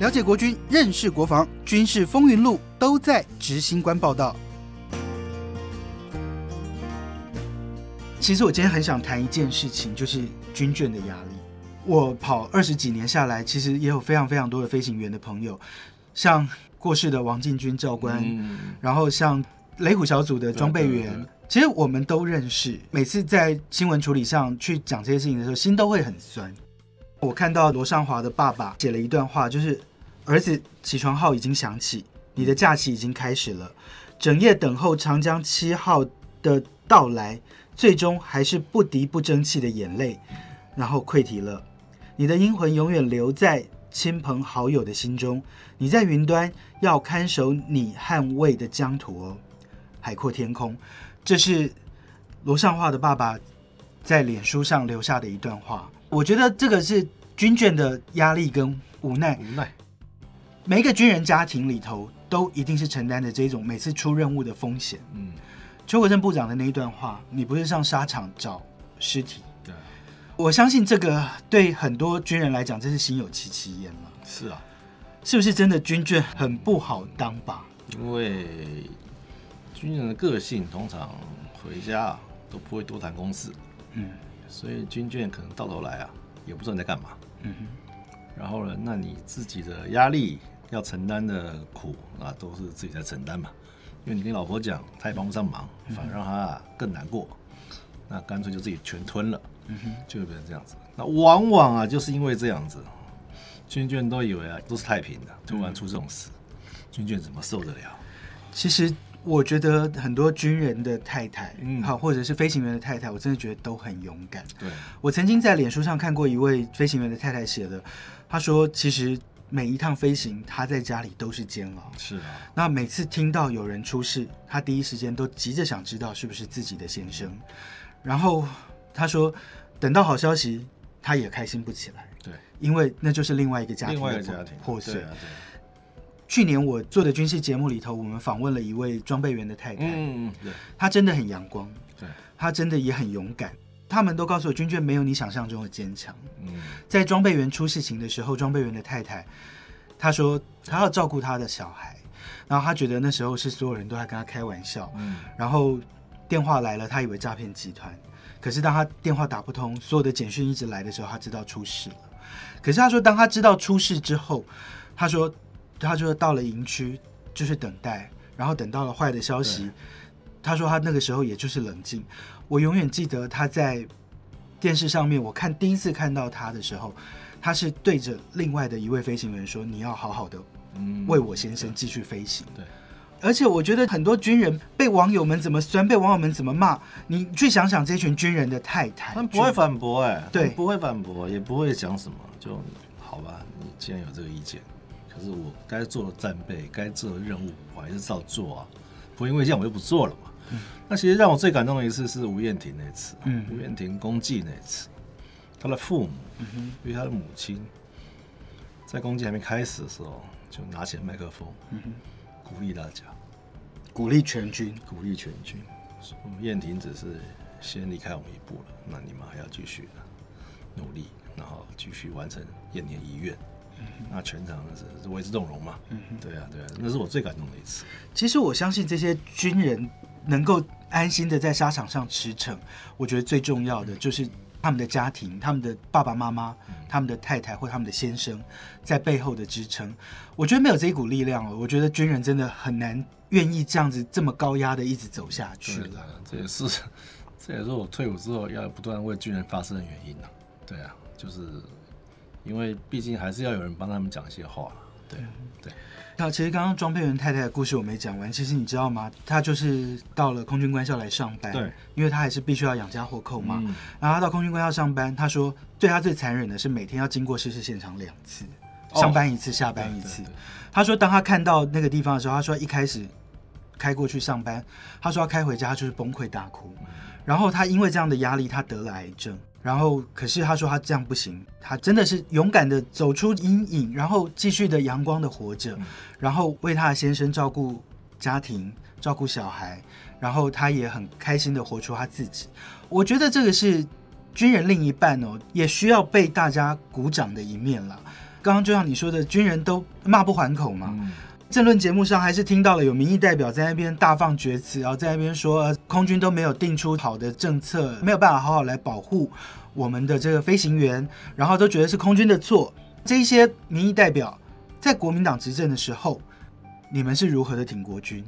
了解国军，认识国防，军事风云录都在执行官报道。其实我今天很想谈一件事情，就是军眷的压力。我跑二十几年下来，其实也有非常非常多的飞行员的朋友，像过世的王进军教官，然后像雷虎小组的装备员，其实我们都认识。每次在新闻处理上去讲这些事情的时候，心都会很酸。我看到罗尚华的爸爸写了一段话，就是儿子起床号已经响起，你的假期已经开始了，整夜等候长江七号的到来，最终还是不敌不争气的眼泪，然后溃堤了。你的阴魂永远留在亲朋好友的心中，你在云端要看守你捍卫的疆土哦，海阔天空。这是罗尚华的爸爸在脸书上留下的一段话。我觉得这个是军眷的压力跟无奈。无奈，每一个军人家庭里头都一定是承担着这种每次出任务的风险。嗯，邱国正部长的那一段话，你不是上沙场找尸体？对，我相信这个对很多军人来讲，真是心有戚戚焉了。是啊，是不是真的军眷很不好当吧？因为军人的个性通常回家啊都不会多谈公事，嗯所以军眷可能到头来啊也不知道你在干嘛。嗯哼，然后呢，那你自己的压力要承担的苦啊，都是自己在承担嘛。因为你跟老婆讲，她也帮不上忙，反而让她啊更难过。那干脆就自己全吞了，嗯哼，就会变成这样子。那往往啊，就是因为这样子，军眷都以为啊都是太平的，突然出这种事，军眷怎么受得了？其实我觉得很多军人的太太，嗯好，或者是飞行员的太太，我真的觉得都很勇敢。对，我曾经在脸书上看过一位飞行员的太太写的，她说其实每一趟飞行，她在家里都是煎熬。是啊，那每次听到有人出事，她第一时间都急着想知道是不是自己的先生。然后她说，等到好消息，她也开心不起来，对，因为那就是另外一个家庭另外一的家庭破碎。对啊，对啊，去年我做的军事节目里头，我们访问了一位装备员的太太，嗯嗯，对她真的很阳光，对，她真的也很勇敢。他们都告诉我，军眷没有你想象中的坚强。嗯在装备员出事情的时候，装备员的太太，她说她要照顾她的小孩，然后她觉得那时候是所有人都在跟她开玩笑，嗯，然后电话来了，她以为诈骗集团，可是当她电话打不通，所有的简讯一直来的时候，她知道出事了。可是她说，当她知道出事之后，她说，她说到了营区就是等待，然后等到了坏的消息他，说他那个时候也就是冷静。我永远记得他在电视上面，我看第一次看到他的时候，他是对着另外的一位飞行员说：“你要好好的嗯为我先生继续飞行。”对。而且我觉得很多军人被网友们怎么酸，被网友们怎么骂，你去想想这群军人的太太，他们不会反驳哎、对不会反驳，也不会讲什么，就好吧。你既然有这个意见，可是我该做的战备，该做的任务，我还是照做啊。不会因为这样我就不做了嘛。那其实让我最感动的一次是吴燕婷那次，嗯吴燕婷公祭那次，她的父母，嗯因为她的母亲，在公祭还没开始的时候，就拿起了麦克风，嗯，鼓励大家，鼓励全军。鼓励全军。说燕婷只是先离开我们一步了，那你们还要继续的努力，然后继续完成燕婷遗愿。那全场是是为之动容嘛？嗯对啊，对啊，那是我最感动的一次。其实我相信这些军人能够安心的在沙场上驰骋，我觉得最重要的就是他们的家庭、他们的爸爸妈妈、他们的太太或他们的先生在背后的支撑。我觉得没有这一股力量哦，我觉得军人真的很难愿意这样子这么高压的一直走下去对了。的，这也是这也是我退伍之后要不断为军人发声的原因呐、对啊，就是因为毕竟还是要有人帮他们讲一些话啦。对啊对，那其实刚刚装配员太太的故事我没讲完，其实你知道吗？她就是到了空军官校来上班，对，因为她还是必须要养家活口嘛。嗯然后她到空军官校上班，她说对她最残忍的是每天要经过失事现场两次，哦上班一次，下班一次。她说当她看到那个地方的时候，她说一开始开过去上班，她说要开回家，她就是崩溃大哭。然后她因为这样的压力，她得了癌症。然后，可是他说他这样不行，他真的是勇敢的走出阴影，然后继续的阳光的活着，然后为他的先生照顾家庭、照顾小孩，然后他也很开心的活出他自己。我觉得这个是军人另一半哦，也需要被大家鼓掌的一面了。刚刚就像你说的，军人都骂不还口嘛。嗯，政论节目上还是听到了有民意代表在那边大放厥词，然后在那边说、呃空军都没有定出好的政策，没有办法好好来保护我们的这个飞行员，然后都觉得是空军的错。这一些民意代表在国民党执政的时候，你们是如何的挺国军？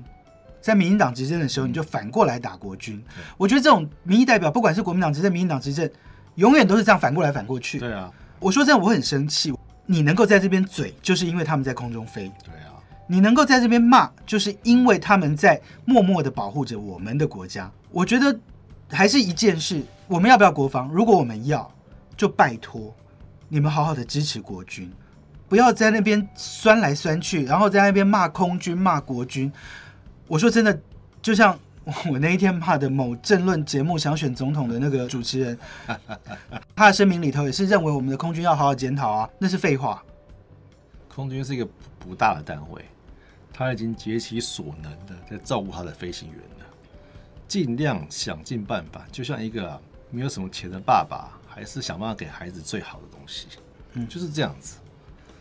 在民进党执政的时候，你就反过来打国军。我觉得这种民意代表，不管是国民党执政、民进党执政，永远都是这样反过来反过去。对啊，我说真的，我很生气。你能够在这边嘴，就是因为他们在空中飞。对啊，你能够在这边骂，就是因为他们在默默的保护着我们的国家。我觉得还是一件事，我们要不要国防？如果我们要，就拜托你们好好的支持国军，不要在那边酸来酸去，然后在那边骂空军、骂国军。我说真的，就像我那一天骂的某政论节目想选总统的那个主持人，他的声明里头也是认为我们的空军要好好检讨啊，那是废话。空军是一个不大的单位，他已经竭其所能的在照顾他的飞行员了，尽量想尽办法，就像一个啊没有什么钱的爸爸，还是想办法给孩子最好的东西，嗯。就是这样子，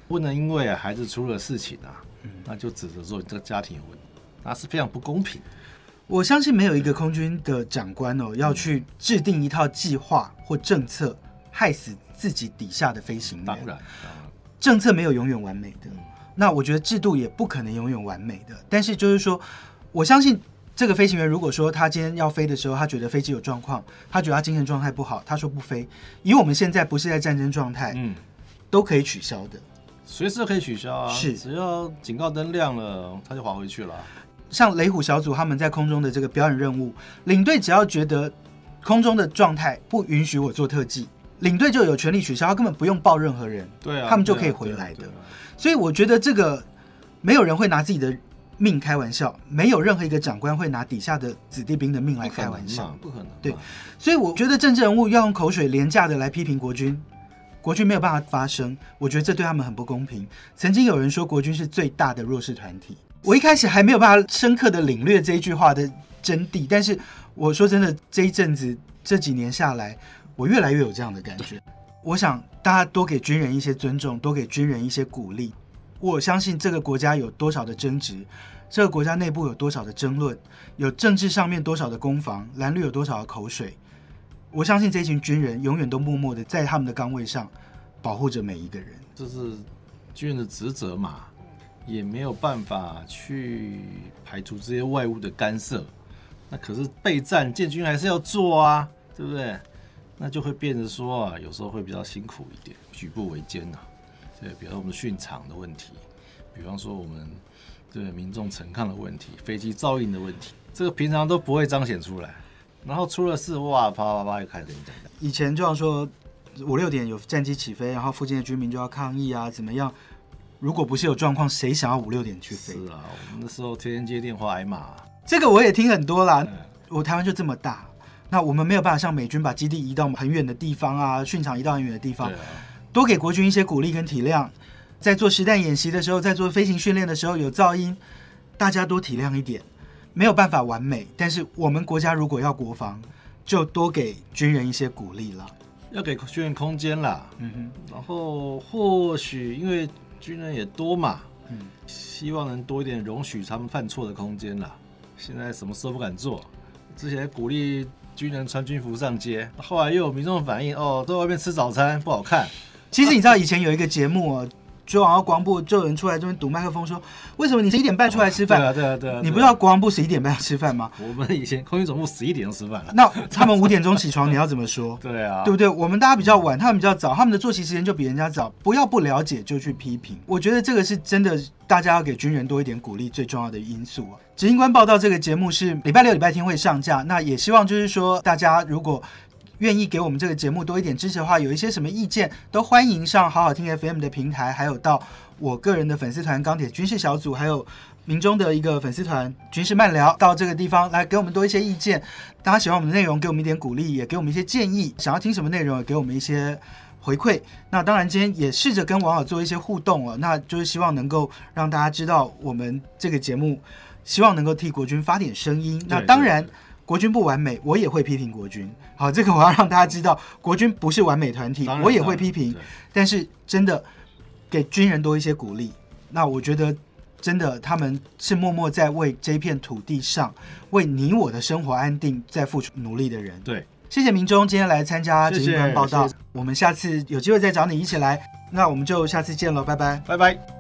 不能因为啊孩子出了事情啊，那就指责说你这个家庭有问题，那是非常不公平。我相信没有一个空军的长官哦，要去制定一套计划或政策，害死自己底下的飞行员。当然，当然，政策没有永远完美的。嗯，那我觉得制度也不可能永远完美的。但是就是说，我相信这个飞行员，如果说他今天要飞的时候，他觉得飞机有状况，他觉得他精神状态不好，他说不飞，以我们现在不是在战争状态，嗯，都可以取消的。随时都可以取消啊，是只要警告灯亮了，他就滑回去了。像雷虎小组他们在空中的这个表演任务，领队只要觉得空中的状态不允许我做特技，领队就有权利取消，他根本不用报任何人。对啊，他们就可以回来的所以我觉得这个没有人会拿自己的命开玩笑，没有任何一个长官会拿底下的子弟兵的命来开玩笑。不可能嘛。对所以我觉得政治人物要用口水廉价的来批评国军，国军没有办法发声，我觉得这对他们很不公平。曾经有人说国军是最大的弱势团体，我一开始还没有办法深刻的领略这一句话的真谛，但是我说真的，这一阵子这几年下来，我越来越有这样的感觉。我想大家多给军人一些尊重，多给军人一些鼓励。我相信这个国家有多少的争执，这个国家内部有多少的争论，有政治上面多少的攻防，蓝绿有多少的口水。我相信这群军人永远都默默的在他们的岗位上保护着每一个人。这是军人的职责嘛，也没有办法去排除这些外物的干涉。那可是备战建军还是要做啊，对不对？那就会变得说啊，有时候会比较辛苦一点，举步维艰呐、对，比如说我们训场的问题，比方说我们对民众陈抗的问题、飞机噪音的问题，这个平常都不会彰显出来。然后出了事，哇，啪啪啪又开始跟你讲讲。以前就像说五六点有战机起飞，然后附近的居民就要抗议啊，怎么样？如果不是有状况，谁想要五六点去飞？是啊，我们那时候天天接电话挨骂、这个我也听很多啦。嗯我台湾就这么大，那我们没有办法像美军把基地移到很远的地方啊，训场移到很远的地方，啊，多给国军一些鼓励跟体谅。在做实弹演习的时候，在做飞行训练的时候有噪音，大家多体谅一点。没有办法完美，但是我们国家如果要国防，就多给军人一些鼓励了。要给军人空间啦。嗯哼，然后或许因为军人也多嘛，嗯，希望能多一点容许他们犯错的空间啦。现在什么事都不敢做，之前鼓励军人穿军服上街，后来又有民众反映，哦，在外面吃早餐不好看。其实你知道以前有一个节目哦，中央广播就有人出来这边堵麦克风说，为什么你十一点半出来吃饭？对啊，对啊，对啊。你不知道国防部十一点半要吃饭吗？我们以前空军总部十一点就吃饭了。那他们五点钟起床，你要怎么说？对啊，对不对？我们大家比较晚，他们比较早，他们的作息时间就比人家早。不要不了解就去批评，我觉得这个是真的，大家要给军人多一点鼓励，最重要的因素啊。执行官报道这个节目是礼拜六、礼拜天会上架，那也希望就是说，大家如果愿意给我们这个节目多一点支持的话，有一些什么意见都欢迎上好好听 FM 的平台，还有到我个人的粉丝团钢铁军事小组，还有民中的一个粉丝团军事漫聊，到这个地方来给我们多一些意见。大家喜欢我们的内容，给我们一点鼓励，也给我们一些建议。想要听什么内容，也给我们一些回馈。那当然，今天也试着跟网友做一些互动了，那就是希望能够让大家知道我们这个节目，希望能够替国军发点声音。那当然。国军不完美，我也会批评国军。好，这个我要让大家知道，国军不是完美团体我也会批评。但是真的给军人多一些鼓励。那我觉得真的他们是默默在为这片土地上，为你我的生活安定在付出努力的人。对，谢谢明忠今天来参加谢谢执行官报道谢谢，我们下次有机会再找你一起来。那我们就下次见了，拜拜。拜拜。